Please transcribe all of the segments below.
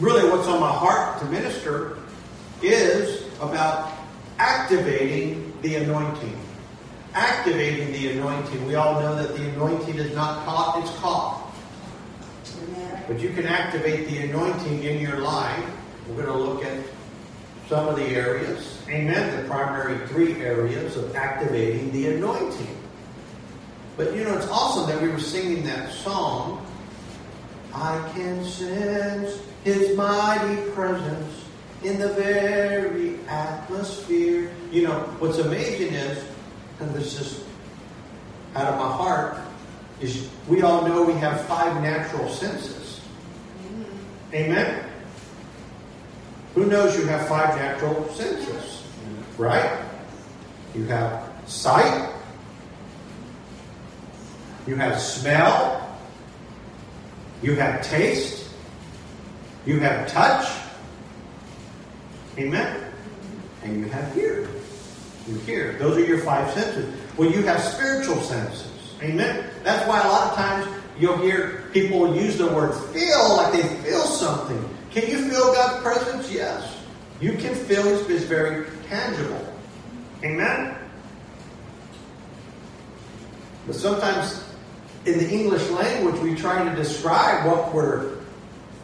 really what's on my heart to minister is about activating the anointing. Activating the anointing. We all know that the anointing is not taught, it's caught. But you can activate the anointing in your life. We're going to look at some of the areas. Amen. The primary three areas of activating the anointing. But you know, it's awesome that we were singing that song. I can sense his mighty presence in the very atmosphere. You know, what's amazing is, and this is out of my heart, is we all know we have five natural senses. Mm-hmm. Amen? Who knows you have five natural senses? Mm-hmm. Right? You have sight, you have smell, you have taste, you have touch, amen? And you have hear. You hear. Those are your five senses. Well, you have spiritual senses. Amen? That's why a lot of times you'll hear people use the word feel like they feel something. Can you feel God's presence? Yes. You can feel His is very tangible. Amen? But sometimes in the English language we try to describe what we're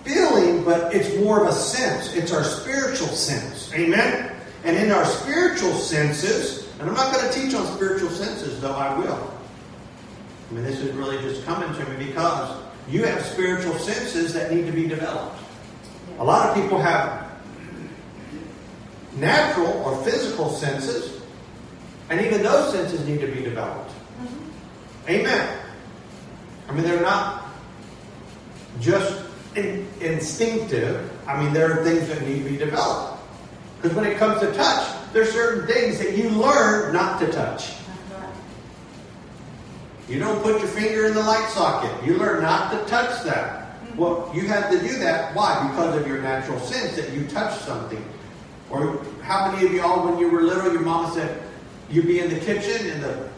feeling, but it's more of a sense. It's our spiritual sense. Amen? And in our spiritual senses, and I'm not going to teach on spiritual senses, though I will. I mean, this is really just coming to me because you have spiritual senses that need to be developed. A lot of people have natural or physical senses, and even those senses need to be developed. Mm-hmm. Amen. I mean, they're not just in, instinctive. I mean, there are things that need to be developed. Because when it comes to touch, there's certain things that you learn not to touch. You don't put your finger in the light socket. You learn not to touch that. Well, you had to do that. Why? Because of your natural sense that you touch something. Or how many of y'all, when you were little, your mama said you'd be in the kitchen and the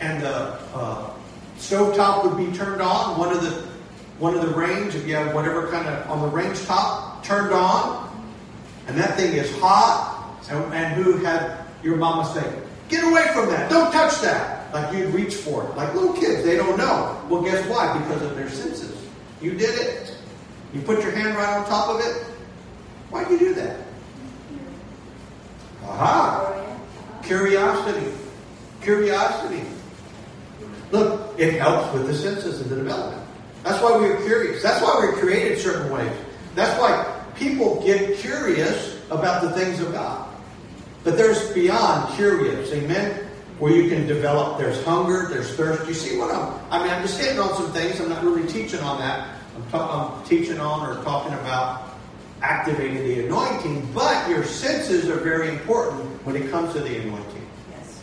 and the uh, stove top would be turned on. One of the one of the range, if you have whatever kind of on the range top turned on, and that thing is hot. And, and who had your mama say, "Get away from that! Don't touch that!" Like you'd reach for it. Like little kids, they don't know. Well, guess why? Because of their senses. You did it. You put your hand right on top of it. Why'd you do that? Aha! Curiosity. Curiosity. Look, it helps with the senses and the development. That's why we're curious. That's why we're created certain ways. That's why people get curious about the things of God. But there's beyond curious, amen? Where you can develop, there's hunger, there's thirst. You see what I'm, I mean, I'm just hitting on some things. I'm not really teaching on that. I'm, ta- I'm teaching on or talking about activating the anointing, but your senses are very important when it comes to the anointing. Yes.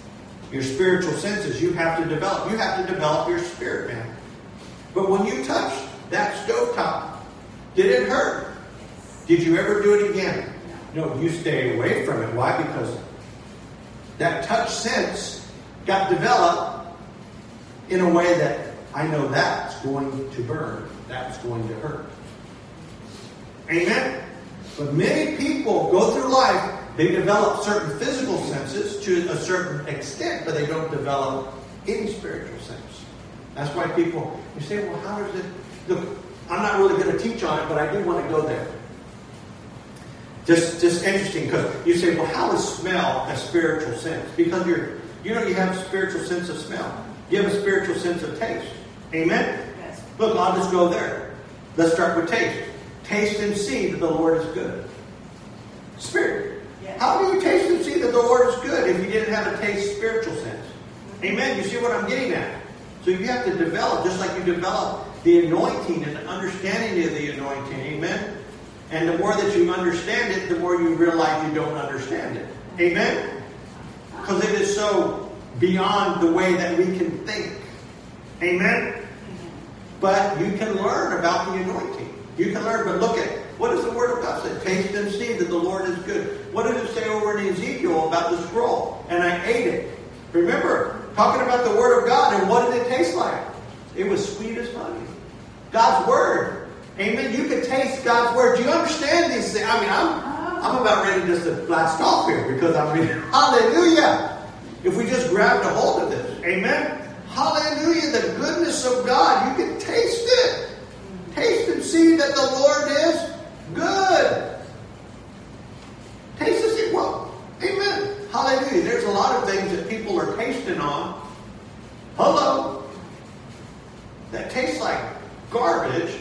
Your spiritual senses, you have to develop. You have to develop your spirit, man. But when you touched that stovetop, did it hurt? Did you ever do it again? No, you stay away from it. Why? Because that touch sense got developed in a way that I know that's going to burn. That's going to hurt. Amen? But many people go through life, they develop certain physical senses to a certain extent, but they don't develop any spiritual sense. That's why people, you say, well, how does it, look, I'm not really going to teach on it, but I do want to go there. Just, just interesting because you say, well, how is smell a spiritual sense? Because you're, you know, you have a spiritual sense of smell. You have a spiritual sense of taste. Amen? Yes. Look, I'll just go there. Let's start with taste. Taste and see that the Lord is good. Spirit. Yes. How do you taste and see that the Lord is good if you didn't have a taste spiritual sense? Amen? You see what I'm getting at? So you have to develop, just like you develop the anointing and the understanding of the anointing. Amen? And the more that you understand it, the more you realize you don't understand it. Amen? Because it is so beyond the way that we can think. Amen? But you can learn about the anointing. You can learn, but look at what does the Word of God say? Taste and see that the Lord is good. What does it say over in Ezekiel about the scroll? And I ate it. Remember, talking about the Word of God, and what did it taste like? It was sweet as honey. God's Word Amen. You can taste God's word. Do you understand these things? I mean, I'm I'm about ready just to blast off here because I mean, hallelujah. If we just grabbed a hold of this. Amen. Hallelujah. The goodness of God. You can taste it. Taste and see that the Lord is good. Taste and see. Well, amen. Hallelujah. There's a lot of things that people are tasting on. Hello. That tastes like garbage.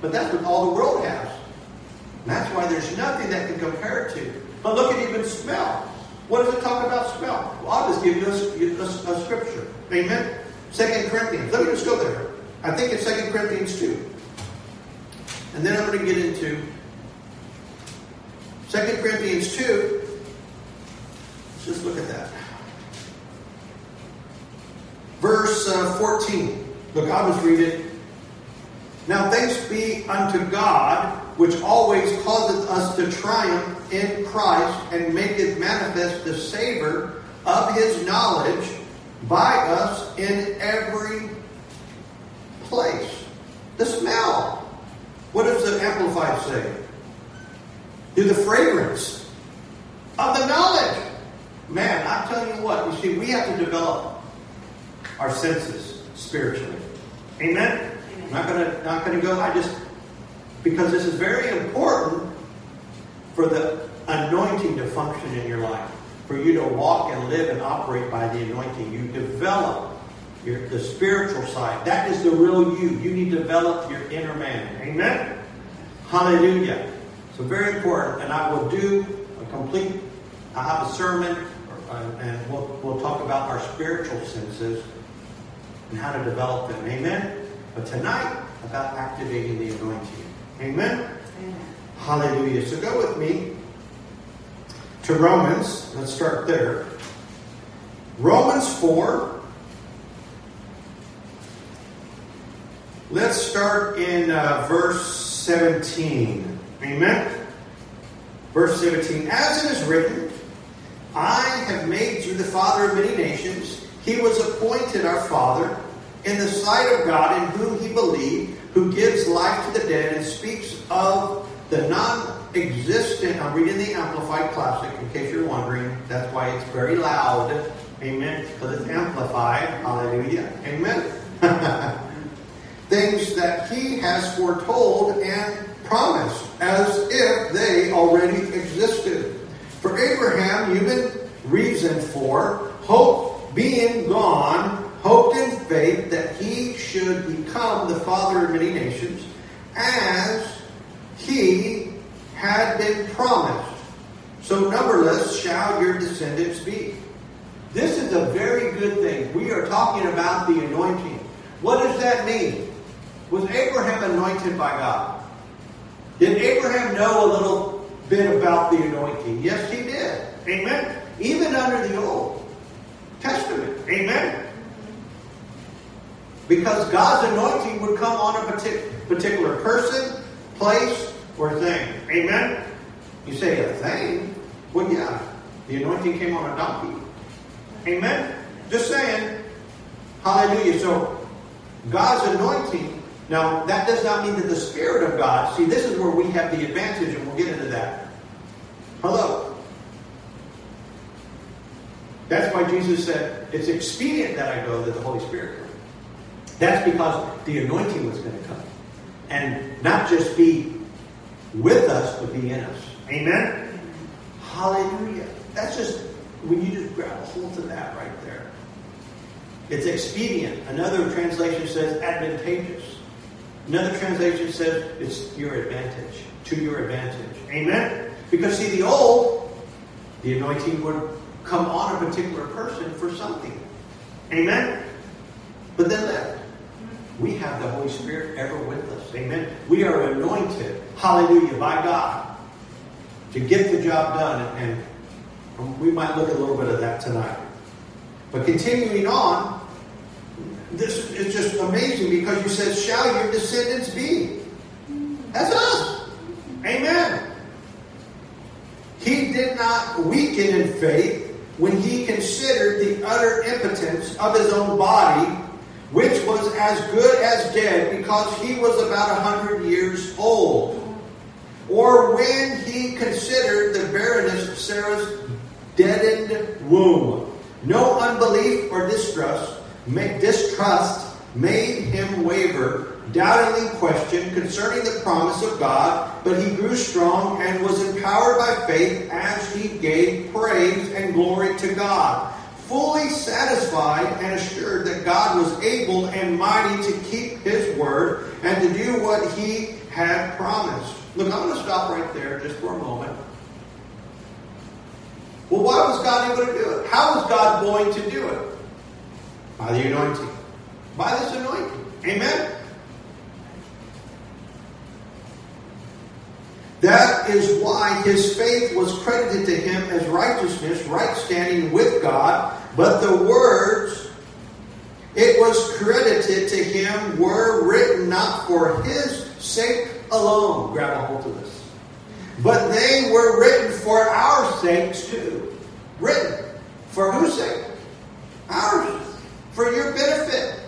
But that's what all the world has. And that's why there's nothing that can compare it to. But look at even smell. What does it talk about smell? Well, I'll just give you a, a, a scripture. Amen? Second Corinthians. Let me just go there. I think it's Second Corinthians 2. And then I'm going to get into Second Corinthians 2. Just look at that. Verse uh, 14. Look, I'll just read it. Now thanks be unto God, which always causeth us to triumph in Christ, and maketh manifest the savor of his knowledge by us in every place. The smell. What does the Amplified say? Do the fragrance of the knowledge. Man, I tell you what, you see, we have to develop our senses spiritually. Amen? I'm not gonna not gonna go, I just because this is very important for the anointing to function in your life. For you to walk and live and operate by the anointing. You develop your, the spiritual side. That is the real you. You need to develop your inner man. Amen? Hallelujah. So very important. And I will do a complete, I have a sermon and we'll, we'll talk about our spiritual senses and how to develop them. Amen? But tonight, about activating the anointing. Amen? Amen? Hallelujah. So go with me to Romans. Let's start there. Romans 4. Let's start in uh, verse 17. Amen? Verse 17. As it is written, I have made you the father of many nations. He was appointed our father in the sight of God in whom he believed, who gives life to the dead and speaks of the non existent. I'm reading the Amplified Classic in case you're wondering. That's why it's very loud. Amen. Because it's amplified. Hallelujah. Amen. Things that he has foretold and promised as if they already existed. For Abraham, human reason for hope being gone hoped in faith that he should become the father of many nations, as he had been promised. So numberless shall your descendants be. This is a very good thing. We are talking about the anointing. What does that mean? Was Abraham anointed by God? Did Abraham know a little bit about the anointing? Yes, he did. Amen. Even under the Old Testament. Amen. Because God's anointing would come on a particular person, place, or thing. Amen? You say a thing? Well, yeah. The anointing came on a donkey. Amen? Just saying. Hallelujah. So, God's anointing, now that does not mean that the Spirit of God, see, this is where we have the advantage, and we'll get into that. Hello. That's why Jesus said, it's expedient that I go that the Holy Spirit. That's because the anointing was going to come. And not just be with us, but be in us. Amen? Hallelujah. That's just, when you just grab a hold of that right there. It's expedient. Another translation says advantageous. Another translation says it's your advantage, to your advantage. Amen? Because see, the old, the anointing would come on a particular person for something. Amen? But then left we have the Holy Spirit ever with us. Amen. We are anointed, hallelujah, by God to get the job done. And we might look at a little bit of that tonight. But continuing on, this is just amazing because you said, Shall your descendants be? That's us. Amen. He did not weaken in faith when he considered the utter impotence of his own body which was as good as dead because he was about a hundred years old. Or when he considered the barrenness of Sarah's deadened womb. No unbelief or distrust, distrust made him waver, doubtingly question concerning the promise of God, but he grew strong and was empowered by faith as he gave praise and glory to God fully satisfied and assured that God was able and mighty to keep his word and to do what he had promised. Look, I'm going to stop right there just for a moment. Well, why was God able to do it? How was God going to do it? By the anointing. By this anointing. Amen? That is why his faith was credited to him as righteousness, right standing with God. But the words it was credited to him were written not for his sake alone. Grab a hold of this. But they were written for our sakes too. Written. For whose sake? Ours. For your benefit.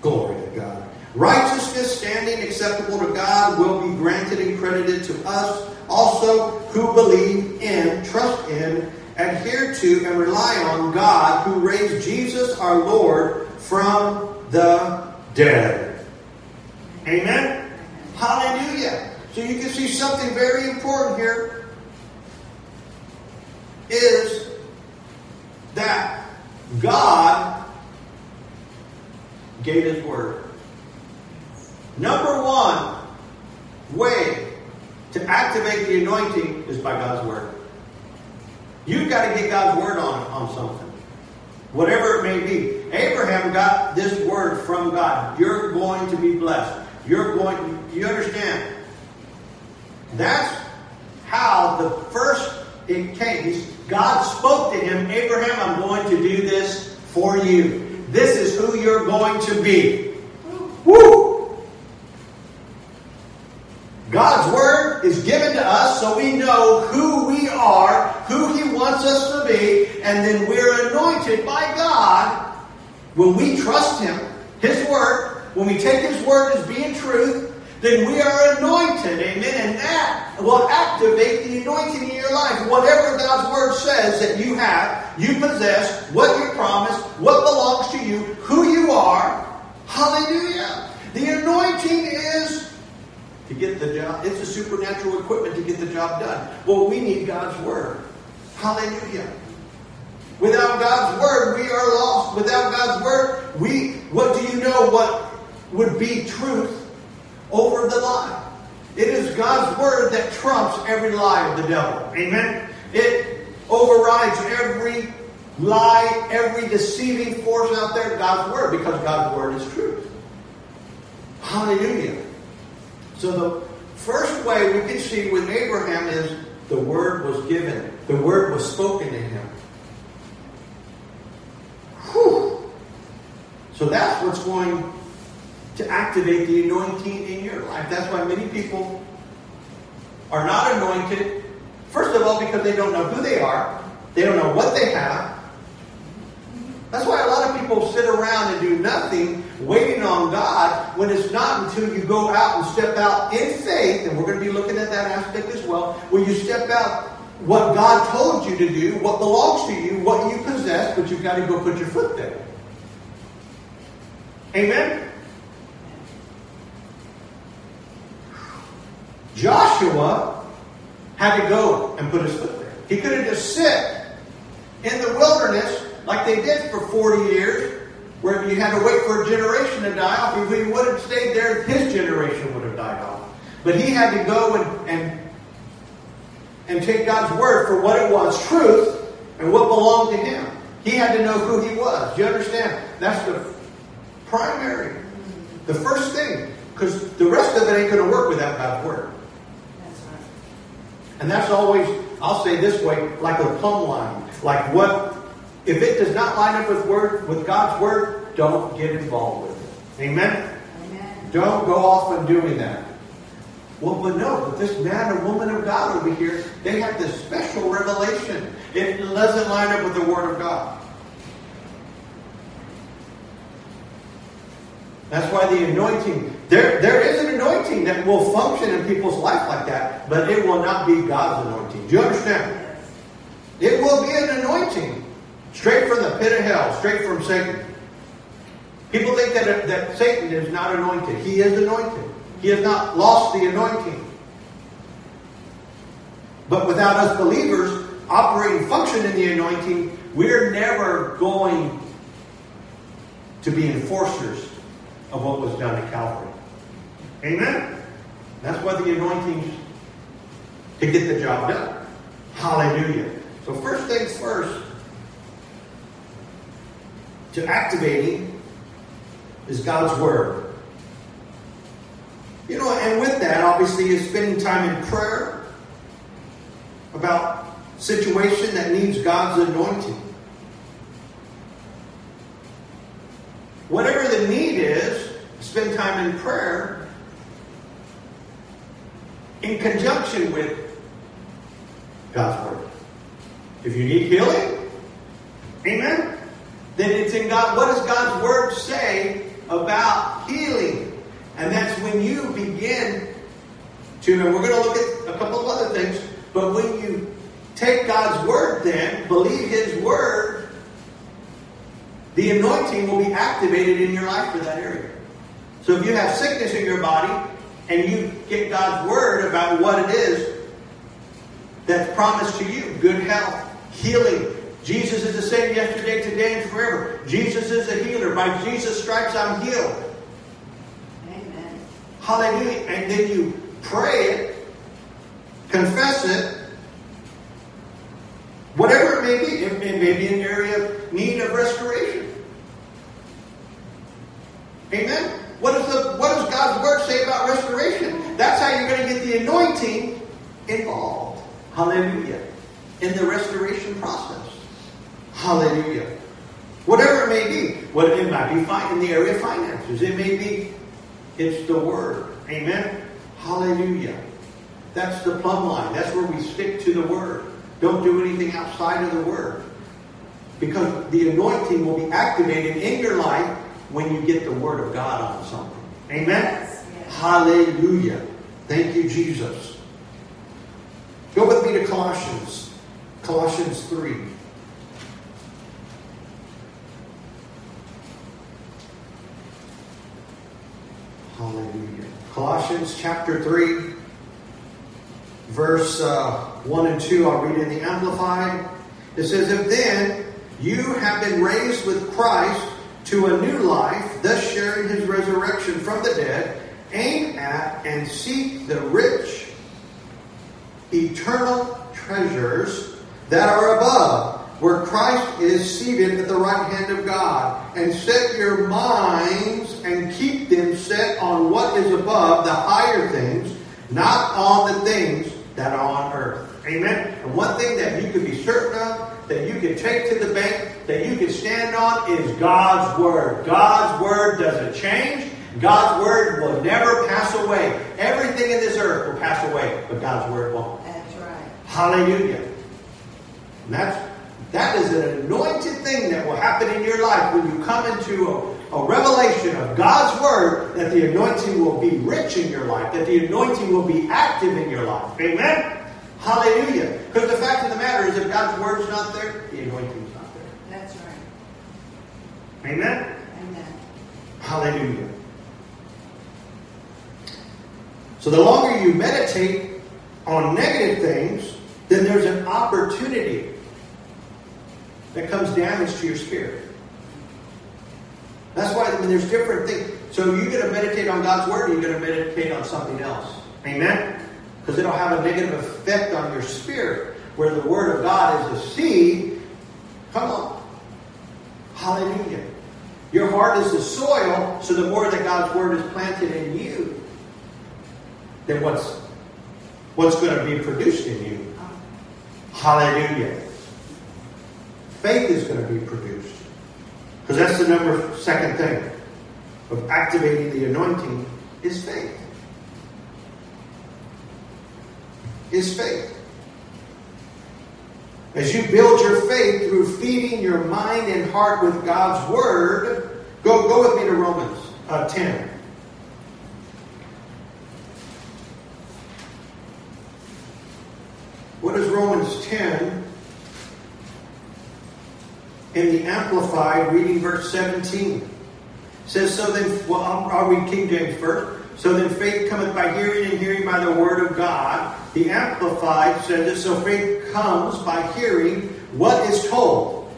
Glory to God. Righteousness standing acceptable to God will be granted and credited to us also who believe in, trust in, adhere to, and rely on God who raised Jesus our Lord from the dead. Amen? Hallelujah. So you can see something very important here is that God gave His Word. Number one way to activate the anointing is by God's Word. You've got to get God's Word on, on something. Whatever it may be. Abraham got this word from God. You're going to be blessed. You're going, you understand? That's how the first it came. God spoke to him, Abraham, I'm going to do this for you. This is who you're going to be. Woo! God's Word is given to us so we know who we are, who He wants us to be, and then we're anointed by God when we trust Him, His Word, when we take His Word as being truth, then we are anointed. Amen. And that will activate the anointing in your life. Whatever God's Word says that you have, you possess, what you promised, what belongs to you, who you are. Hallelujah. The anointing is to get the job. It's a supernatural equipment to get the job done. Well, we need God's Word. Hallelujah. Without God's Word, we are lost. Without God's Word, we, what do you know what would be truth over the lie? It is God's Word that trumps every lie of the devil. Amen? It overrides every lie, every deceiving force out there. God's Word, because God's Word is truth. Hallelujah. So the first way we can see with Abraham is the word was given, the word was spoken to him. Whew. So that's what's going to activate the anointing in your life. That's why many people are not anointed. First of all, because they don't know who they are, they don't know what they have, that's why a lot of people sit around and do nothing, waiting on God, when it's not until you go out and step out in faith, and we're going to be looking at that aspect as well, where you step out what God told you to do, what belongs to you, what you possess, but you've got to go put your foot there. Amen? Joshua had to go and put his foot there. He could have just sit in the wilderness like they did for 40 years, where you had to wait for a generation to die off. If he would have stayed there, his generation would have died off. But he had to go and, and, and take God's word for what it was, truth, and what belonged to him. He had to know who he was. Do you understand? That's the primary, the first thing. Because the rest of it ain't going to work without God's word. And that's always, I'll say this way, like a plumb line. Like what if it does not line up with word with God's word, don't get involved with it. Amen? Amen. Don't go off and doing that. Well, but no, but this man and woman of God over here, they have this special revelation. It doesn't line up with the Word of God. That's why the anointing, there, there is an anointing that will function in people's life like that, but it will not be God's anointing. Do you understand? It will be an anointing straight from the pit of hell, straight from Satan. People think that, that Satan is not anointed. He is anointed. He has not lost the anointing. But without us believers operating function in the anointing, we're never going to be enforcers of what was done at Calvary. Amen? That's why the anointing's to get the job done. Hallelujah. So first things first, to activating is God's Word. You know, and with that, obviously, is spending time in prayer about situation that needs God's anointing. Whatever the need is, spend time in prayer in conjunction with God's Word. If you need healing, amen, then it's in God. What does God's Word say about healing? And that's when you begin to, and we're going to look at a couple of other things, but when you take God's Word then, believe His Word, the anointing will be activated in your life for that area. So if you have sickness in your body and you get God's word about what it is that's promised to you good health, healing. Jesus is the same yesterday, today, and forever. Jesus is a healer. By Jesus' stripes, I'm healed. Amen. Hallelujah. And then you pray it, confess it, whatever it may be. It may, be an area of need of restoration. Amen. What, is the, what does God's Word say about restoration? Anointing involved. Hallelujah. In the restoration process. Hallelujah. Whatever it may be. What it might be fine in the area of finances. It may be it's the Word. Amen. Hallelujah. That's the plumb line. That's where we stick to the Word. Don't do anything outside of the Word. Because the anointing will be activated in your life when you get the Word of God on something. Amen? Yes. Hallelujah. Thank you, Jesus. Go with me to Colossians. Colossians 3. Hallelujah. Colossians chapter 3, verse uh, 1 and 2. I'll read in the Amplified. It says, If then you have been raised with Christ to a new life, thus sharing his resurrection from the dead, aim at and seek the rich, eternal treasures that are above, where Christ is seated at the right hand of God. And set your minds and keep them set on what is above, the higher things, not on the things that are on earth. Amen. And one thing that you can be certain of, that you can take to the bank, that you can stand on, is God's Word. God's Word doesn't change. God's Word will never pass away. Everything in this earth will pass away, but God's Word won't. That's right. Hallelujah. And that's that is an anointed thing that will happen in your life when you come into a, a revelation of God's word that the anointing will be rich in your life, that the anointing will be active in your life. Amen? Hallelujah. Because the fact of the matter is if God's word's not there, the anointing's not there. That's right. Amen? Amen. Hallelujah. So the longer you meditate on negative things, then there's an opportunity that comes damage to your spirit. That's why I mean, there's different things. So you're going to meditate on God's word, you're going to meditate on something else. Amen? Because it'll have a negative effect on your spirit, where the word of God is the seed. Come on. Hallelujah. Your heart is the soil, so the more that God's word is planted in you, then what's what's going to be produced in you? Hallelujah. Faith is going to be produced. Because that's the number second thing of activating the anointing is faith. Is faith. As you build your faith through feeding your mind and heart with God's Word, go, go with me to Romans. uh, 10. What is Romans 10 in the Amplified, reading verse 17? It says, So then, well, I'll, I'll read King James first. So then faith cometh by hearing, and hearing by the word of God. The Amplified says it, so faith comes by hearing what is told,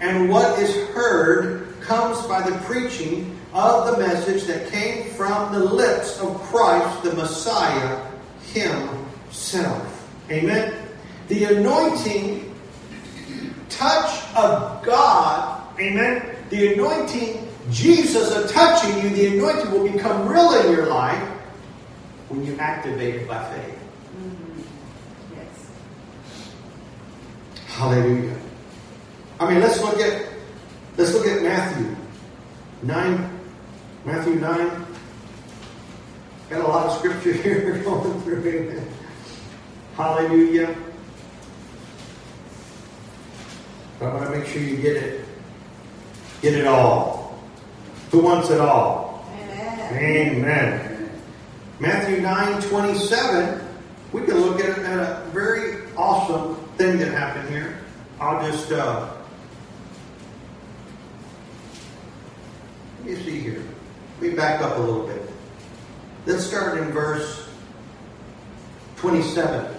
and what is heard comes by the preaching of the message that came from the lips of Christ, the Messiah, Himself. Amen. The anointing, touch of God, amen. The anointing, Jesus of touching you, the anointing will become real in your life when you activate it by faith. Mhm. Yes. Hallelujah. I mean, let's look at let's look at Matthew nine. Matthew nine. Got a lot of scripture here going through. Amen. Hallelujah. But I want to make sure you get it. Get it all. Who wants it all? Amen. Amen. Matthew 9 27, we can look at, at a very awesome thing that happened here. I'll just, uh, let me see here. Let me back up a little bit. Let's start in verse 27.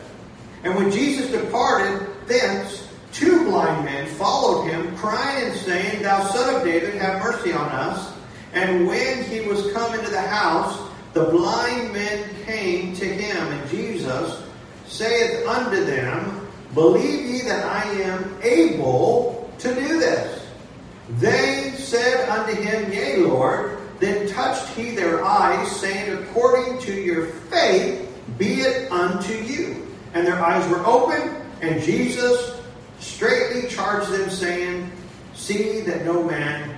And when Jesus departed thence, two blind men followed him, crying and saying, Thou son of David, have mercy on us. And when he was come into the house, the blind men came to him, and Jesus saith unto them, Believe ye that I am able to do this? They said unto him, Yea, Lord. Then touched he their eyes, saying, According to your faith be it unto you. And their eyes were opened, and Jesus straightly charged them, saying, See that no man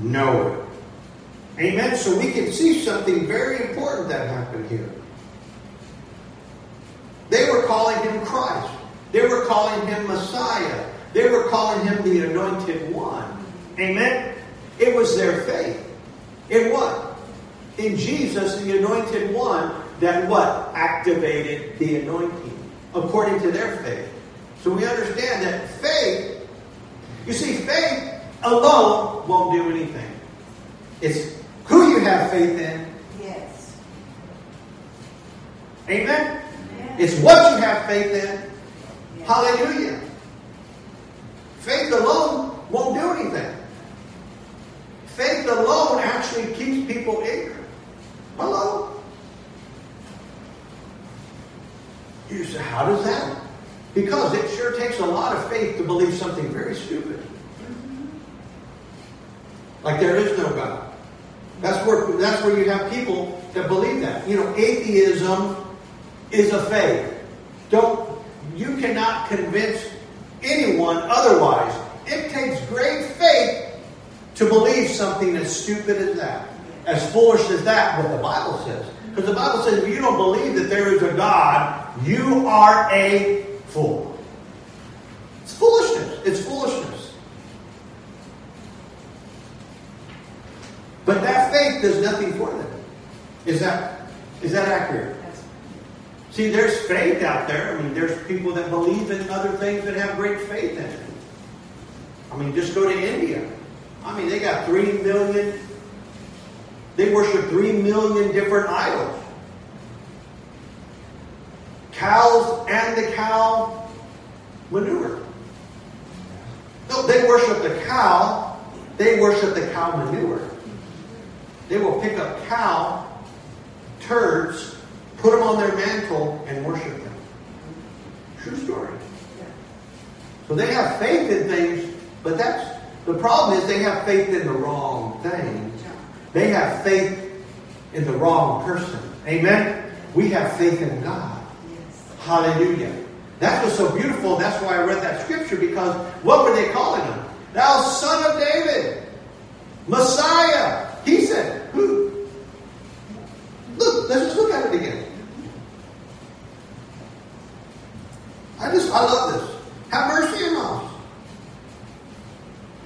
know it. Amen. So we can see something very important that happened here. They were calling him Christ. They were calling him Messiah. They were calling him the anointed one. Amen. It was their faith. In what? In Jesus, the anointed one, that what? Activated the anointing. According to their faith. So we understand that faith, you see, faith alone won't do anything. It's who you have faith in. Yes. Amen? Amen. It's what you have faith in. Yes. Hallelujah. Faith alone won't do anything. Faith alone actually keeps people ignorant. Hello? You say, how does that? Because it sure takes a lot of faith to believe something very stupid. Like there is no God. That's where that's where you have people that believe that. You know, atheism is a faith. Don't you cannot convince anyone otherwise. It takes great faith to believe something as stupid as that, as foolish as that, what the Bible says. Because the Bible says if you don't believe that there is a God, you are a fool. It's foolishness. It's foolishness. But that faith does nothing for them. Is that is that accurate? See, there's faith out there. I mean, there's people that believe in other things that have great faith in it. I mean, just go to India. I mean, they got three million. They worship three million different idols. Cows and the cow manure. No, they worship the cow. They worship the cow manure. They will pick up cow turds, put them on their mantle, and worship them. True story. So they have faith in things, but that's the problem is they have faith in the wrong thing. They have faith in the wrong person. Amen. We have faith in God. Hallelujah. That was so beautiful. That's why I read that scripture because what were they calling him? Thou son of David, Messiah. He said, who? Look, let's just look at it again. I just, I love this. Have mercy on us.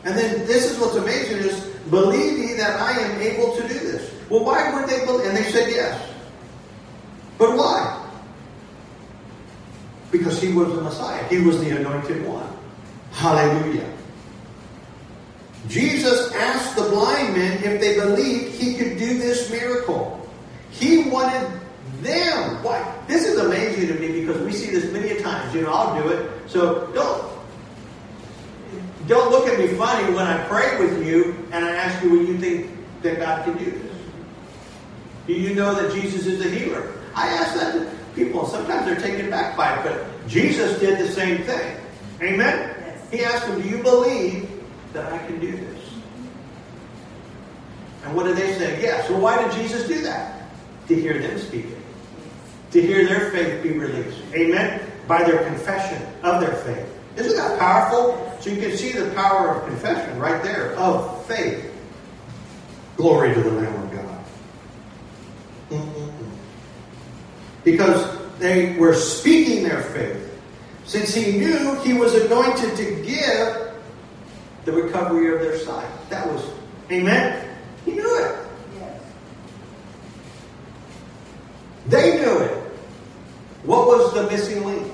And then this is what's amazing is, believe ye that I am able to do this. Well, why would they believe? And they said yes. But why? Because he was the Messiah. He was the anointed one. Hallelujah. Jesus asked the blind men if they believed he could do this miracle. He wanted them. Why? This is amazing to me because we see this many a times. You know, I'll do it. So don't don't look at me funny when I pray with you and I ask you what you think that God can do this. Do you know that Jesus is a healer? I ask that people. Sometimes they're taken back by it, but Jesus did the same thing. Amen? Yes. He asked them, Do you believe that I can do this? And what did they say? Yes. Well, why did Jesus do that? To hear them speak it. To hear their faith be released. Amen? By their confession of their faith. Isn't that powerful? So you can see the power of confession right there, of faith. Glory to the Lamb of God. Mm-mm-mm. Because they were speaking their faith. Since he knew he was anointed to give the recovery of their sight. That was, amen? He knew it. Yes. They knew it. What was the missing link?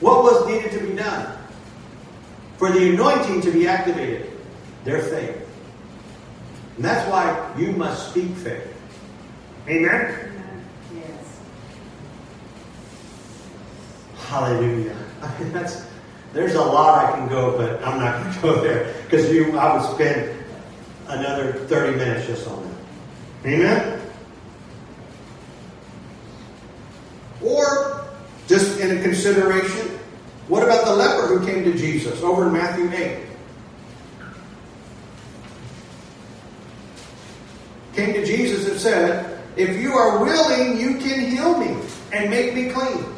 What was needed to be done for the anointing to be activated? Their faith. And that's why you must speak faith. Amen? Yes. Hallelujah. That's there's a lot I can go, but I'm not going to go there because I would spend another 30 minutes just on that. Amen. Or just in consideration, what about the leper who came to Jesus over in Matthew 8? Came to Jesus and said, If you are willing, you can heal me and make me clean.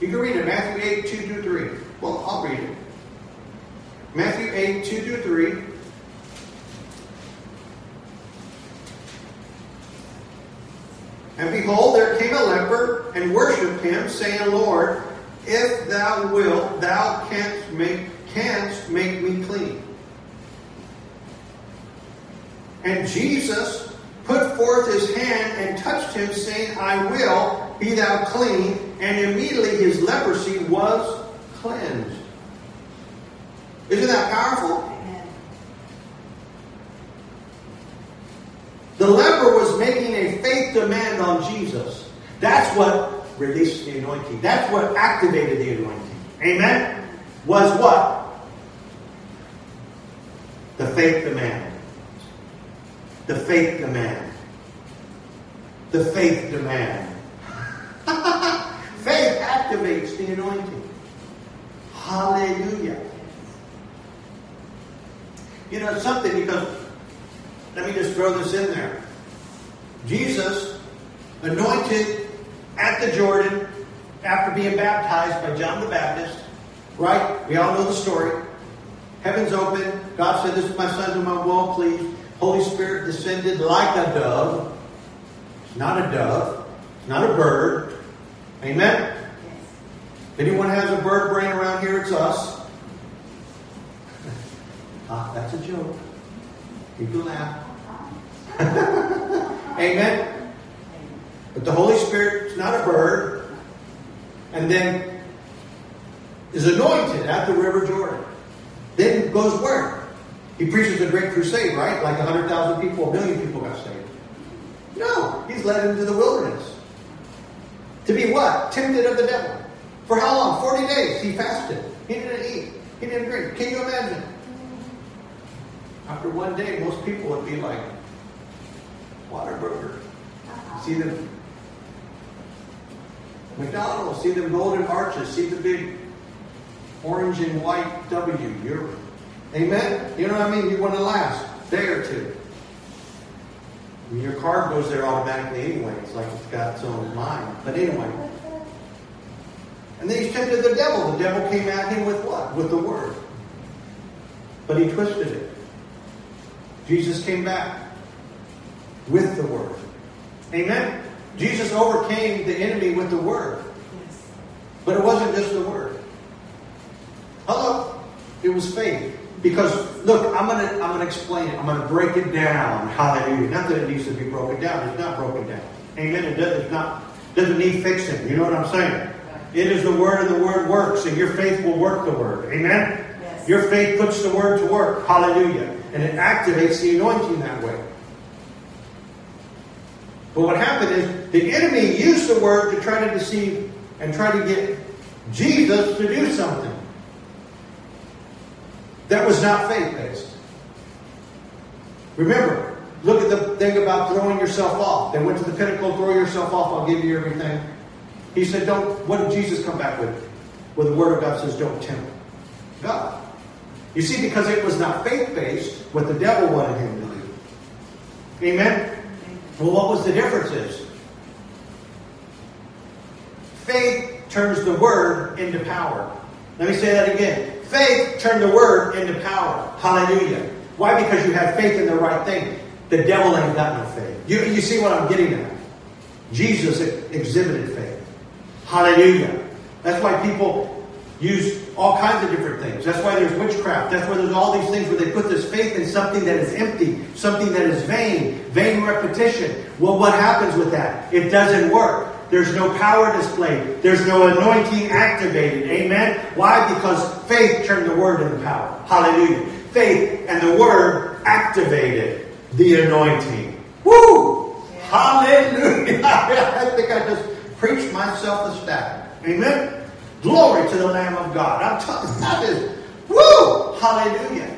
You can read it, Matthew 8, 2 through 3. Well, I'll read it. Matthew 8, 2 through 3. And behold, there came a leper and worshipped him, saying, Lord, if thou wilt, thou canst make, canst make me clean. And Jesus put forth his hand and touched him, saying, I will, be thou clean. And immediately his leprosy was cleansed. Isn't that powerful? Amen. The leper was making a faith demand on Jesus. That's what released the anointing. That's what activated the anointing. Amen? Was what? The faith demand. The faith demand. The faith demand. Activates the anointing. Hallelujah. You know something because let me just throw this in there. Jesus anointed at the Jordan after being baptized by John the Baptist. Right? We all know the story. Heavens open. God said, This is my son whom I will please. Holy Spirit descended like a dove. Not a dove. Not a bird. Amen? If anyone has a bird brain around here, it's us. ah, that's a joke. Can laugh. Amen? But the Holy Spirit is not a bird. And then is anointed at the River Jordan. Then goes where? He preaches a great crusade, right? Like 100,000 people, a million people got saved. No, he's led into the wilderness. To be what? Tempted of the devil. For how long? 40 days. He fasted. He didn't eat. He didn't drink. Can you imagine? After one day, most people would be like, Whataburger. Uh-huh. See them McDonald's, see them golden arches, see the big orange and white W. You're, amen? You know what I mean? You want to last a day or two. I mean, your car goes there automatically anyway. It's like it's got its own mind. But anyway. And then he's tempted the devil. The devil came at him with what? With the word. But he twisted it. Jesus came back with the word. Amen? Jesus overcame the enemy with the word. Yes. But it wasn't just the word. Hello? It was faith. Because look, I'm gonna I'm gonna explain it. I'm gonna break it down. Hallelujah. Not that it needs to be broken down. It's not broken down. Amen. It does, it's not doesn't need fixing. You know what I'm saying? It is the word, and the word works, and your faith will work the word. Amen. Yes. Your faith puts the word to work. Hallelujah. And it activates the anointing that way. But what happened is the enemy used the word to try to deceive and try to get Jesus to do something that was not faith based. Remember, look at the thing about throwing yourself off. They went to the pinnacle, throw yourself off, I'll give you everything. He said, Don't, what did Jesus come back with? Well, the Word of God says, Don't tempt God. You see, because it was not faith based, what the devil wanted him to do. Amen? Well, what was the difference is? Faith turns the Word into power. Let me say that again. Faith turned the Word into power. Hallelujah. Why? Because you have faith in the right thing. The devil ain't got no faith. You, you see what I'm getting at? Jesus exhibited faith. Hallelujah. That's why people use all kinds of different things. That's why there's witchcraft. That's why there's all these things where they put this faith in something that is empty, something that is vain, vain repetition. Well, what happens with that? It doesn't work. There's no power displayed. There's no anointing activated. Amen? Why? Because faith turned the word into power. Hallelujah. Faith and the word activated the anointing. Woo! Yeah. Hallelujah. I think I just preached myself a stack. Amen? Glory to the Lamb of God. I'm telling that is, woo! Hallelujah.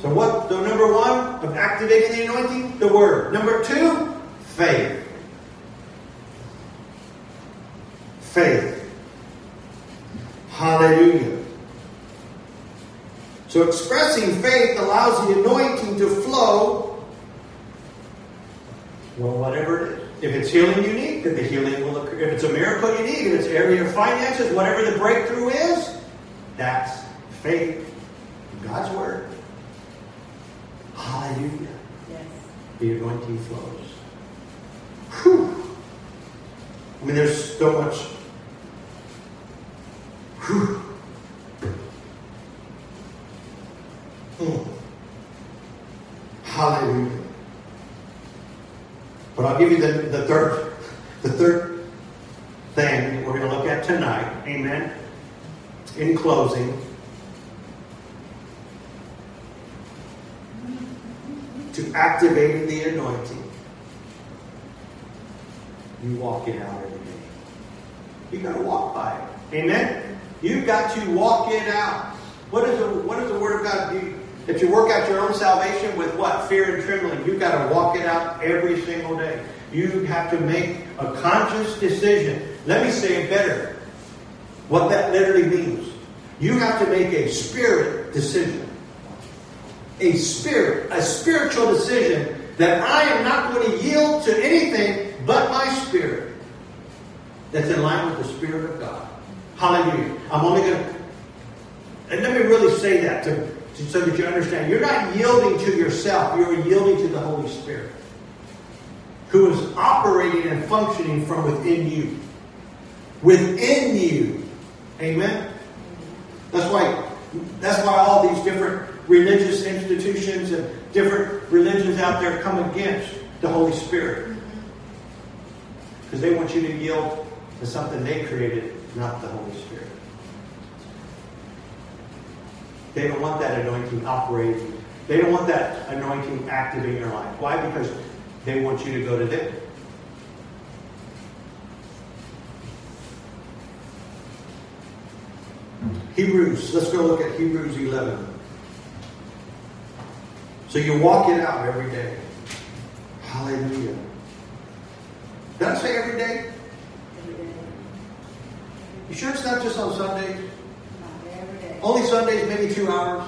So what, the number one of activating the anointing? The word. Number two, faith. Faith. Hallelujah. So expressing faith allows the anointing to flow. Well, whatever it is. If it's healing you need, then the healing will occur. If it's a miracle you need, if it's area of finances, whatever the breakthrough is, that's faith. in God's word. Hallelujah. Yes. The anointing flows. Whew. I mean, there's so much. Whew. Hmm. Hallelujah. But I'll you the, the third, the third thing that we're going to look at tonight. Amen. In closing, to activating the anointing, you walk it out every day. You got to walk by it. Amen. You've got to walk it out. What is the the Word of God do? That you work out your own salvation with what? Fear and trembling. You've got to walk it out every single day. You have to make a conscious decision. Let me say it better. What that literally means. You have to make a spirit decision. A spirit, a spiritual decision that I am not going to yield to anything but my spirit that's in line with the Spirit of God. Hallelujah. I'm only going to, and let me really say that to, to, so that you understand. You're not yielding to yourself, you're yielding to the Holy Spirit, who is operating and functioning from within you. Within you. Amen? That's why, that's why all these different religious institutions and different religions out there come against the Holy Spirit. Because they want you to yield to something they created, not the Holy Spirit. They don't want that anointing operating. They don't want that anointing active in your life. Why? Because they want you to go to them. Hebrews, let's go look at Hebrews 11. So you walk it out every day. Hallelujah. Did I say every day? Every day. You sure it's not just on Sundays? Not every day. Only Sundays, maybe two hours?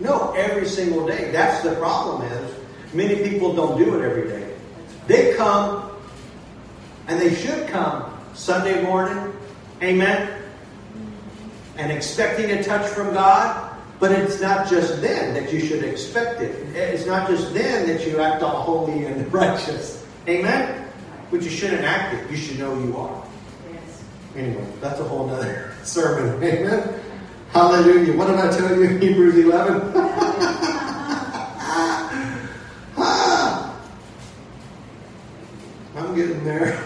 No, every single day. That's the problem is many people don't do it every day. They come, and they should come Sunday morning, amen, and expecting a touch from God. But it's not just then that you should expect it. It's not just then that you act all holy and righteous, amen. But you shouldn't act it. You should know you are. Yes. Anyway, that's a whole nother sermon. Amen. Hallelujah. What did I tell you? Hebrews 11. I'm getting there.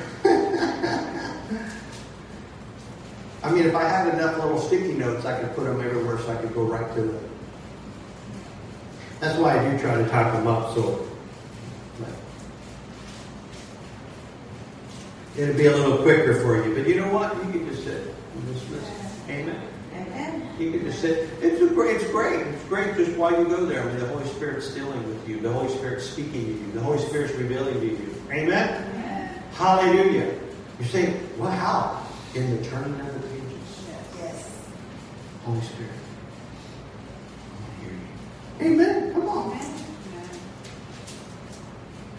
I mean, if I had enough little sticky notes, I could put them everywhere so I could go right to them. That's why I do try to type them up so it'd be a little quicker for you. But you know what? You can just sit just listen. Amen. Amen. You can just sit. It's a great. It's great. It's great just while you go there. I mean, the Holy Spirit's dealing with you. The Holy Spirit's speaking to you. The Holy Spirit's revealing to you. Amen. Hallelujah. You say, well, how? In the turning of the pages. Yes. Holy Spirit. I hear you. Amen. Come on. Amen.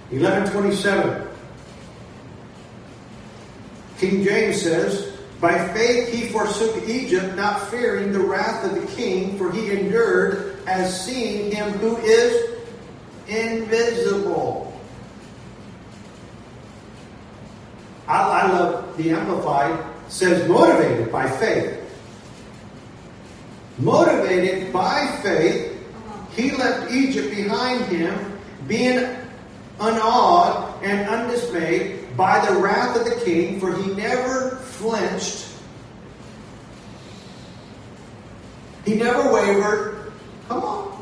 1127. King James says, By faith he forsook Egypt, not fearing the wrath of the king, for he endured as seeing him who is invisible. I, I love the Amplified says motivated by faith. Motivated by faith, he left Egypt behind him, being unawed and undismayed by the wrath of the king, for he never flinched. He never wavered. Come on.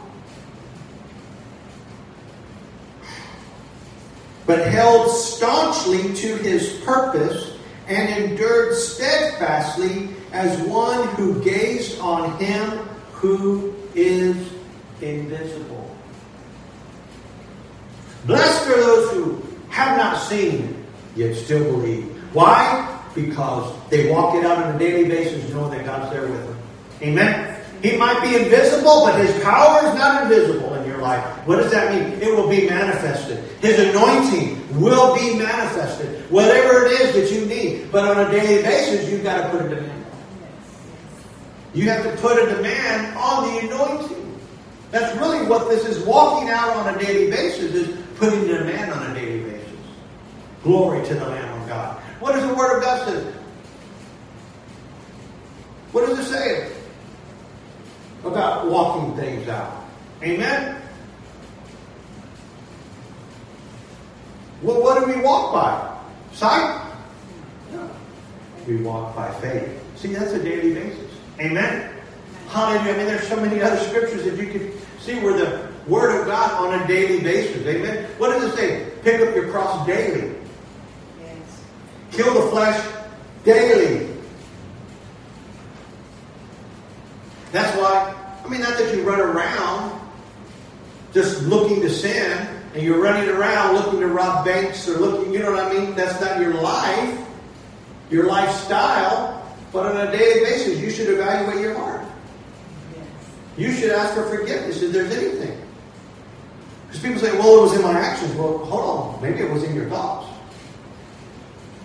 But held staunchly to his purpose and endured steadfastly as one who gazed on him who is invisible. Blessed are those who have not seen, yet still believe. Why? Because they walk it out on a daily basis knowing that God's there with them. Amen? He might be invisible, but his power is not invisible life. What does that mean? It will be manifested. His anointing will be manifested. Whatever it is that you need. But on a daily basis, you've got to put a demand. You have to put a demand on the anointing. That's really what this is walking out on a daily basis, is putting a demand on a daily basis. Glory to the Lamb of God. What does the Word of God say? What does it say about walking things out? Amen? Well, what do we walk by? Sight? No. We walk by faith. See, that's a daily basis. Amen? Hallelujah. I mean, there's so many other scriptures that you can see where the Word of God on a daily basis. Amen? What does it say? Pick up your cross daily. Yes. Kill the flesh daily. That's why, I mean, not that you run around just looking to sin and you're running around looking to rob banks or looking, you know what I mean? That's not your life, your lifestyle. But on a daily basis, you should evaluate your heart. Yes. You should ask for forgiveness if there's anything. Because people say, well, it was in my actions. Well, hold on. Maybe it was in your thoughts.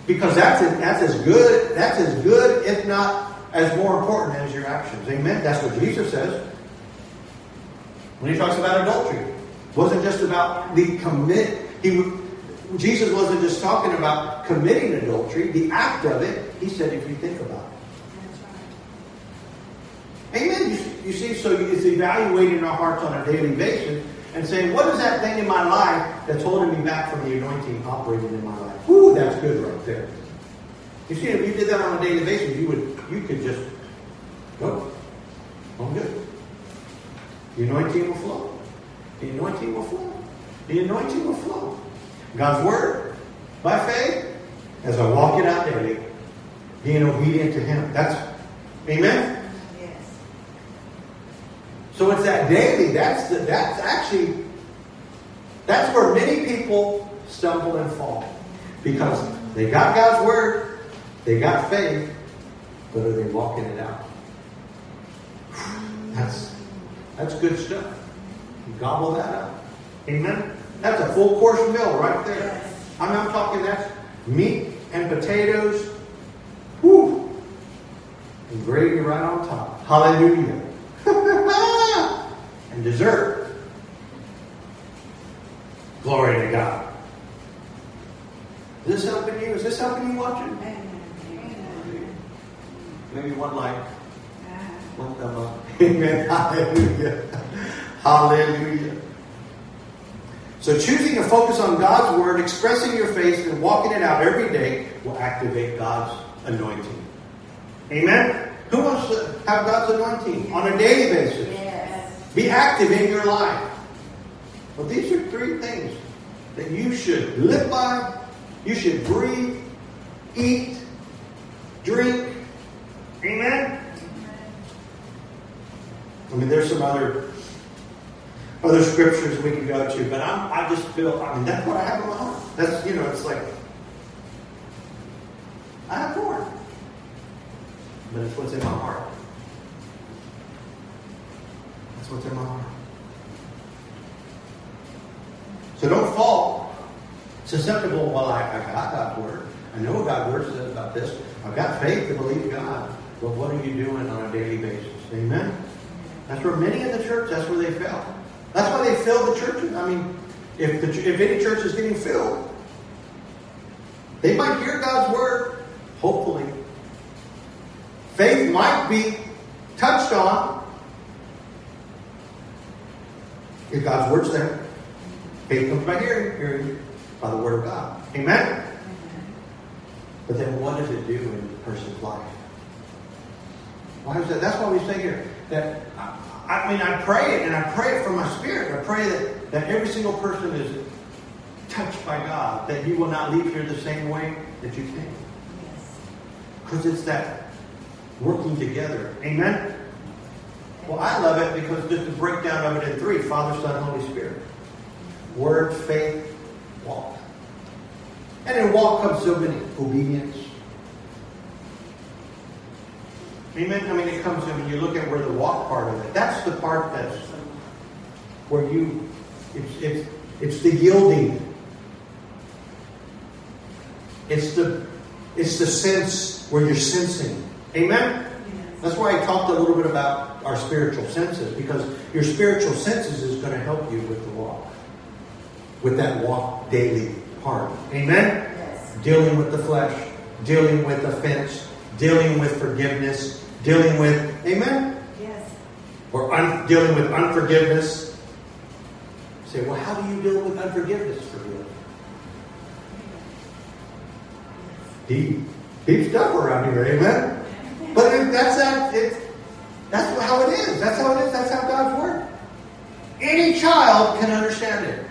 Because that's, that's as good, that's as good, if not as more important as your actions. Amen? That's what Jesus says. When he talks about adultery. Wasn't just about the commit. He, Jesus wasn't just talking about committing adultery, the act of it. He said, if you think about it. Amen. You, you see, so it's evaluating our hearts on a daily basis and saying, what is that thing in my life that's holding me back from the anointing operating in my life? Whoo, that's good right there. You see, if you did that on a daily basis, you would you could just go. I'm good. The anointing will flow. The anointing will flow. The anointing will flow. God's word, by faith, as I walk it out daily, being obedient to Him. That's Amen. Yes. So it's that daily. That's the, that's actually that's where many people stumble and fall because they got God's word, they got faith, but are they walking it out? That's that's good stuff. Gobble that up. Amen. That's a full course meal right there. I mean, I'm talking that's meat and potatoes. Whew. And gravy right on top. Hallelujah. and dessert. Glory to God. Is this helping you? Is this helping you watching? Maybe one. Uh, What the Amen. Hallelujah. Hallelujah. So choosing to focus on God's word, expressing your faith, and walking it out every day will activate God's anointing. Amen. Who wants to have God's anointing on a daily basis? Yes. Be active in your life. Well, these are three things that you should live by, you should breathe, eat, drink. Amen. I mean, there's some other other scriptures we can go to, but I'm, I just feel, I mean, that's what I have in my heart. That's, you know, it's like, I have more, but it's what's in my heart. That's what's in my heart. So don't fall susceptible. Well, I, I got God's word. I know what God's word says about this. I've got faith to believe God. But what are you doing on a daily basis? Amen? That's where many in the church, that's where they fail. That's why they fill the churches. I mean, if, the, if any church is getting filled, they might hear God's word, hopefully. Faith might be touched on if God's word's there. Faith comes by hearing, hearing by the word of God. Amen? But then what does it do in the person's life? Why is that? That's why we say here that I, mean I pray it and I pray it from my spirit. I pray that, that every single person is touched by God, that you will not leave here the same way that you came. Because it's that working together. Amen? Well, I love it because just the breakdown of it in three Father, Son, Holy Spirit. Word, faith, walk. And in walk comes so many obedience. Amen? I mean, it comes in when you look at where the walk part of it. That's the part that's where you, it's, it's, it's the yielding. It's the, it's the sense where you're sensing. Amen? Yes. That's why I talked a little bit about our spiritual senses, because your spiritual senses is going to help you with the walk, with that walk daily part. Amen? Yes. Dealing with the flesh, dealing with offense, dealing with forgiveness, dealing with, amen? Yes. Or un, dealing with unforgiveness. You say, well, how do you deal with unforgiveness for real? Deep, deep stuff around here, amen? But it, that's that. It's, that's how it is. That's how it is. That's how God's word. Any child can understand it.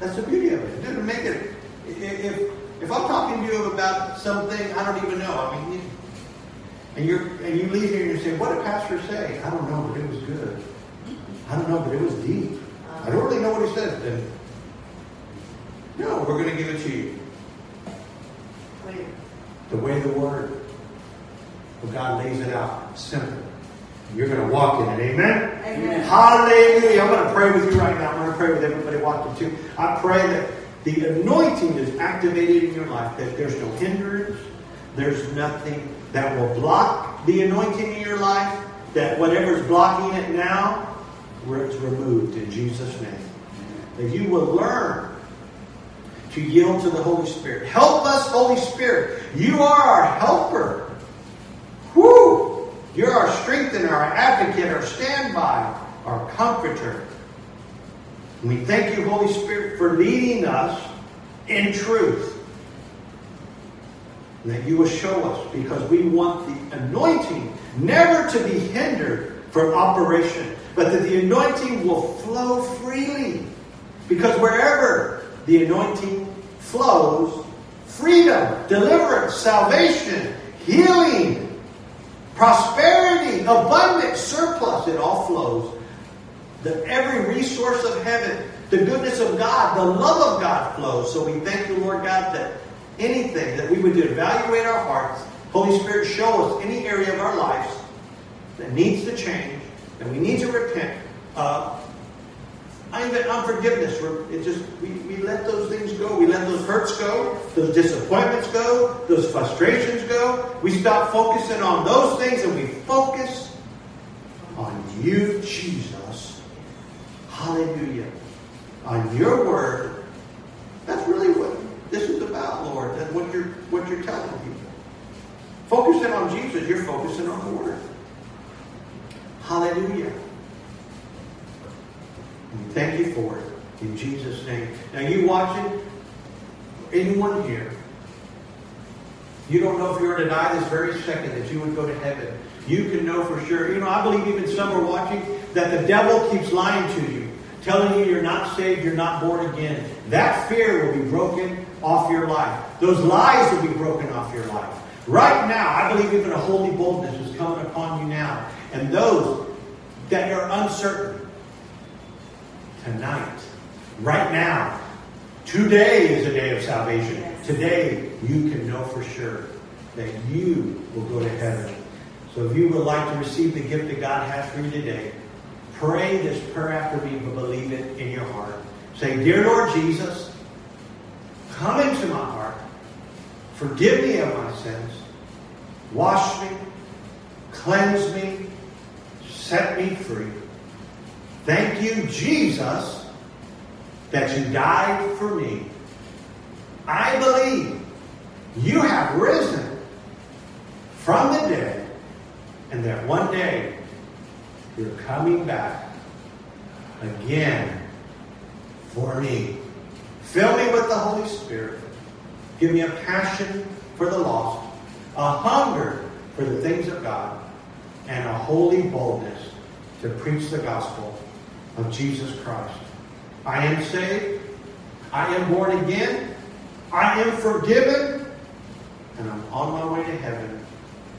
That's the beauty of it. It doesn't make it. If if I'm talking to you about something I don't even know, I mean, and you're and you leave here and you say, "What did Pastor say?" I don't know, but it was good. I don't know, but it was deep. I don't really know what he said. Then no, we're going to give it to you the way the Word of God lays it out, simple. You're going to walk in it. Amen? Amen. Hallelujah. I'm going to pray with you right now. I'm going to pray with everybody watching too. I pray that the anointing is activated in your life, that there's no hindrance, there's nothing that will block the anointing in your life, that whatever's blocking it now, it's removed in Jesus' name. That you will learn to yield to the Holy Spirit. Help us, Holy Spirit. You are our helper. Whoo! You're our strengthener, our advocate, our standby, our comforter. We thank you, Holy Spirit, for leading us in truth. That you will show us because we want the anointing never to be hindered from operation, but that the anointing will flow freely. Because wherever the anointing flows, freedom, deliverance, salvation, healing, prosperity, abundance, surplus, it all flows. The every resource of heaven, the goodness of God, the love of God flows. So we thank you, Lord God, that anything that we would evaluate our hearts, Holy Spirit, show us any area of our lives that needs to change, that we need to repent of. Even unforgiveness, it just we, we let those things go. We let those hurts go, those disappointments go, those frustrations go. We stop focusing on those things and we focus on you, Jesus. Hallelujah. On your word. That's really what this is about, Lord. That's what you're what you're telling people. Focusing on Jesus, you're focusing on the word. Hallelujah. And thank you for it in Jesus' name. Now, you watching, anyone here, you don't know if you were to die this very second that you would go to heaven. You can know for sure. You know, I believe even some are watching that the devil keeps lying to you, telling you you're not saved, you're not born again. That fear will be broken off your life. Those lies will be broken off your life. Right now, I believe even a holy boldness is coming upon you now. And those that are uncertain, tonight, right now, today is a day of salvation. Today, you can know for sure that you will go to heaven. So if you would like to receive the gift that God has for you today, pray this prayer after me, but believe it in your heart. Say, Dear Lord Jesus, come into my heart. Forgive me of my sins. Wash me. Cleanse me. Set me free. Thank you, Jesus, that you died for me. I believe you have risen from the dead and that one day you're coming back again for me. Fill me with the Holy Spirit. Give me a passion for the lost, a hunger for the things of God, and a holy boldness to preach the gospel of Jesus Christ. I am saved. I am born again. I am forgiven. And I'm on my way to heaven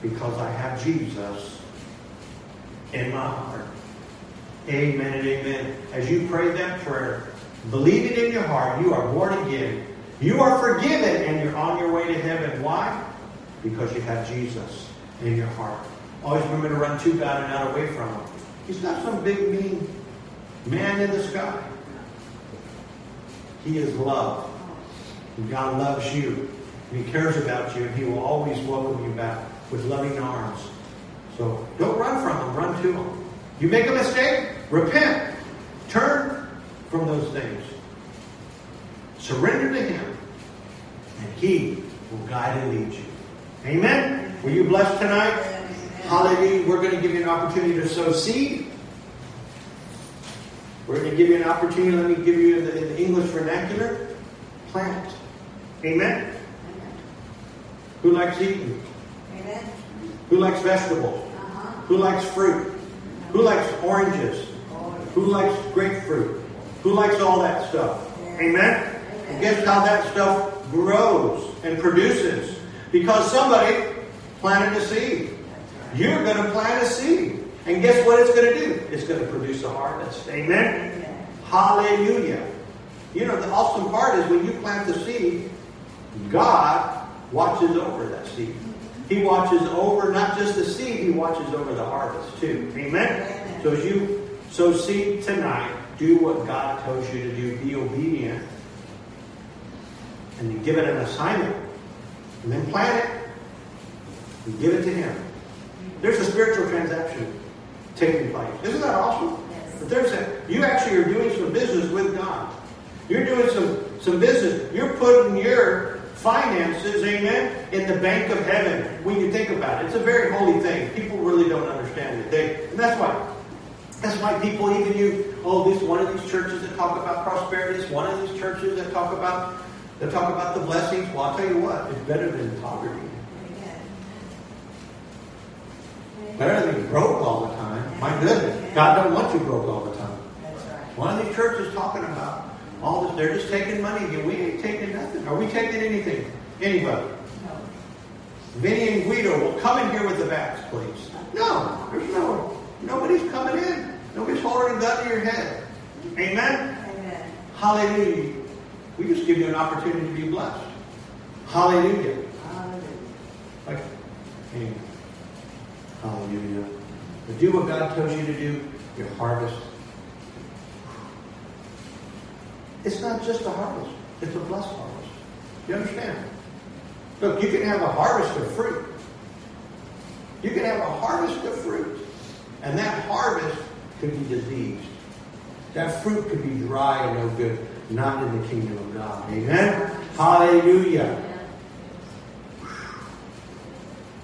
because I have Jesus in my heart. Amen and amen. As you pray that prayer, believe it in your heart. You are born again. You are forgiven and you're on your way to heaven. Why? Because you have Jesus in your heart. Always remember to run to God and not away from Him. He's not some big, mean man in the sky. He is love. And God loves you. And He cares about you. And He will always welcome you back with loving arms. So don't run from Him. Run to Him. You make a mistake, repent. Turn from those things. Surrender to Him. And He will guide and lead you. Amen? Were you blessed tonight? Hallelujah. We're going to give you an opportunity to sow seed. We're going to give you an opportunity. Let me give you in the, in the English vernacular plant. Amen? Who likes eating? Amen. Who likes vegetables? Uh-huh. Who likes fruit? Who likes oranges? Who likes grapefruit? Who likes all that stuff? Amen? And guess how that stuff grows and produces? Because somebody planted a seed. You're going to plant a seed. And guess what it's going to do? It's going to produce a harvest. Amen? Hallelujah. You know, the awesome part is when you plant the seed, God watches over that seed. He watches over not just the seed, He watches over the harvest too. Amen? So as you sow seed tonight, do what God tells you to do. Be obedient. And you give it an assignment. And then plant it. And give it to Him. There's a spiritual transaction taking place. Isn't that awesome? Yes. But there's a you actually are doing some business with God. You're doing some some business. You're putting your finances, amen, in the bank of heaven. When you think about it, it's a very holy thing. People really don't understand it. They, and that's why. That's why people even you. Oh, this one of these churches that talk about prosperity. This one of these churches that talk about that talk about the blessings. Well, I'll tell you what. It's better than poverty. Better than broke all the time. My goodness, God don't want you broke all the time. That's right. One of these churches talking about all this. They're just taking money again. We ain't taking nothing. Are we taking anything? Anybody? No. Vinny and Guido will come in here with the bags, please. No, there's no. Nobody's coming in. Nobody's holding a gun to your head. Amen. Amen. Hallelujah. We just give you an opportunity to be blessed. Hallelujah. Hallelujah. Like, amen. Hallelujah. But do what God tells you to do. Your harvest. It's not just a harvest. It's a blessed harvest. You understand? Look, you can have a harvest of fruit. You can have a harvest of fruit. And that harvest could be diseased. That fruit could be dry and no good. Not in the kingdom of God. Amen? Hallelujah.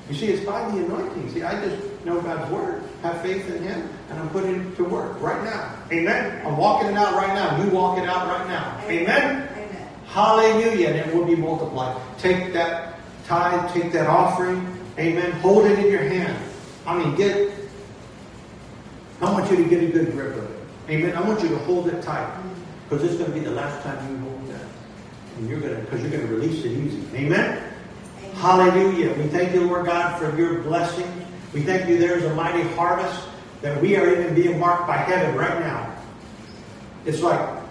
You see, it's by the anointing. See, I just know God's word, have faith in Him, and I'm putting it to work right now. Amen. I'm walking it out right now. You walk it out right now. Amen. Amen. Hallelujah. And it will be multiplied. Take that tithe, take that offering. Amen. Hold it in your hand. I mean, get. I want you to get a good grip of it. Amen. I want you to hold it tight because it's going to be the last time you hold that, and you're going to because you're going to release it easy. Amen. Amen. Hallelujah. We thank you, Lord God, for your blessing. We thank you there's a mighty harvest that we are even being marked by heaven right now. It's like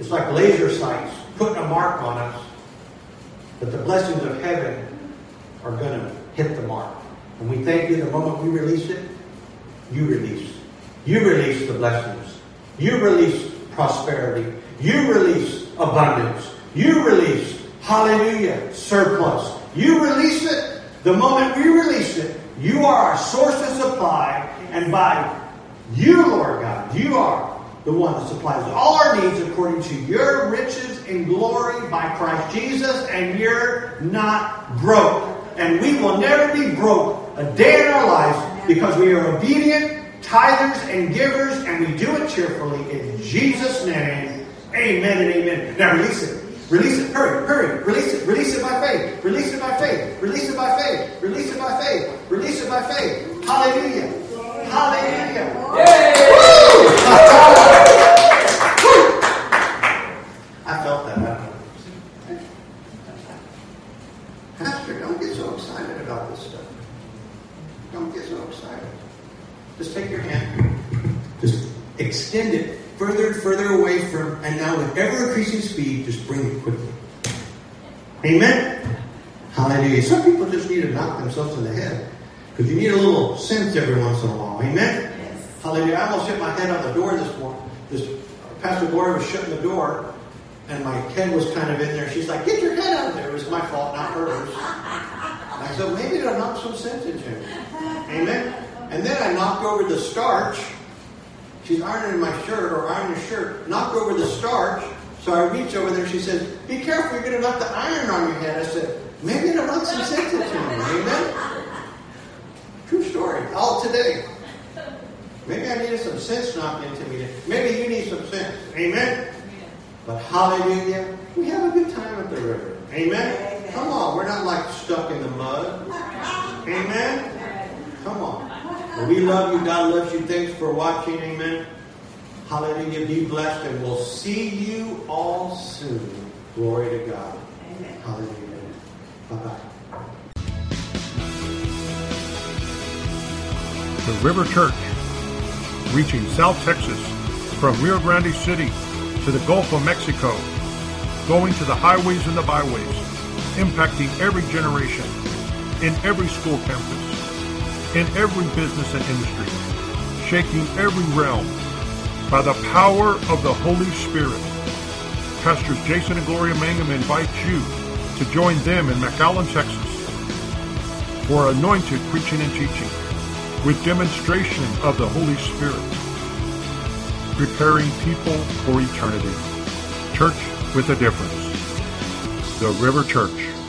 it's like laser sights putting a mark on us. But the blessings of heaven are going to hit the mark. And we thank you the moment we release it, you release. You release the blessings. You release prosperity. You release abundance. You release, hallelujah, surplus. You release it. The moment we release it, you are our source of supply. And by you, Lord God, you are the one that supplies all our needs according to your riches and glory by Christ Jesus. And you're not broke. And we will never be broke a day in our lives because we are obedient, tithers, and givers, and we do it cheerfully in Jesus' name. Amen and amen. Now release it. Release it. Hurry, hurry. Release it. Release it by faith. Release it by faith. Release it by faith. Release it by faith. Release it by faith. Hallelujah. Hallelujah. I felt that. Pastor, don't get so excited about this stuff. Don't get so excited. Just take your hand, just extend it further and further away from, and now with ever increasing speed, just bring it quickly. Amen? Hallelujah. Some people just need to knock themselves in the head because you need a little sense every once in a while. Amen? Yes. Hallelujah. I almost hit my head on the door this morning. This Pastor Gloria was shutting the door, and my head was kind of in there. She's like, "Get your head out of there." It was my fault, not hers. And I said, "Maybe it'll knock some sense into him." Amen. And then I knocked over the starch. She's ironing my shirt or ironing her shirt. Knocked over the starch. So I reach over there. She says, "Be careful! You're going to knock the iron on your head." I said, "Maybe it'll knock some sense into him." Amen. True story. All today. Maybe I needed some sense knocked into me. Maybe you need some sense. Amen. But hallelujah, we have a good time at the river. Amen. Come on, we're not like stuck in the mud. Amen. Come on. Well, we love you. God loves you. Thanks for watching. Amen. Hallelujah. Be blessed, and we'll see you all soon. Glory to God. Amen. Hallelujah. Bye bye. the River Church, reaching South Texas from Rio Grande City to the Gulf of Mexico, going to the highways and the byways, impacting every generation, in every school campus, in every business and industry, shaking every realm by the power of the Holy Spirit. Pastors Jason and Gloria Mangum invite you to join them in McAllen, Texas for anointed preaching and teaching with demonstration of the Holy Spirit, preparing people for eternity. Church with a difference. The River Church.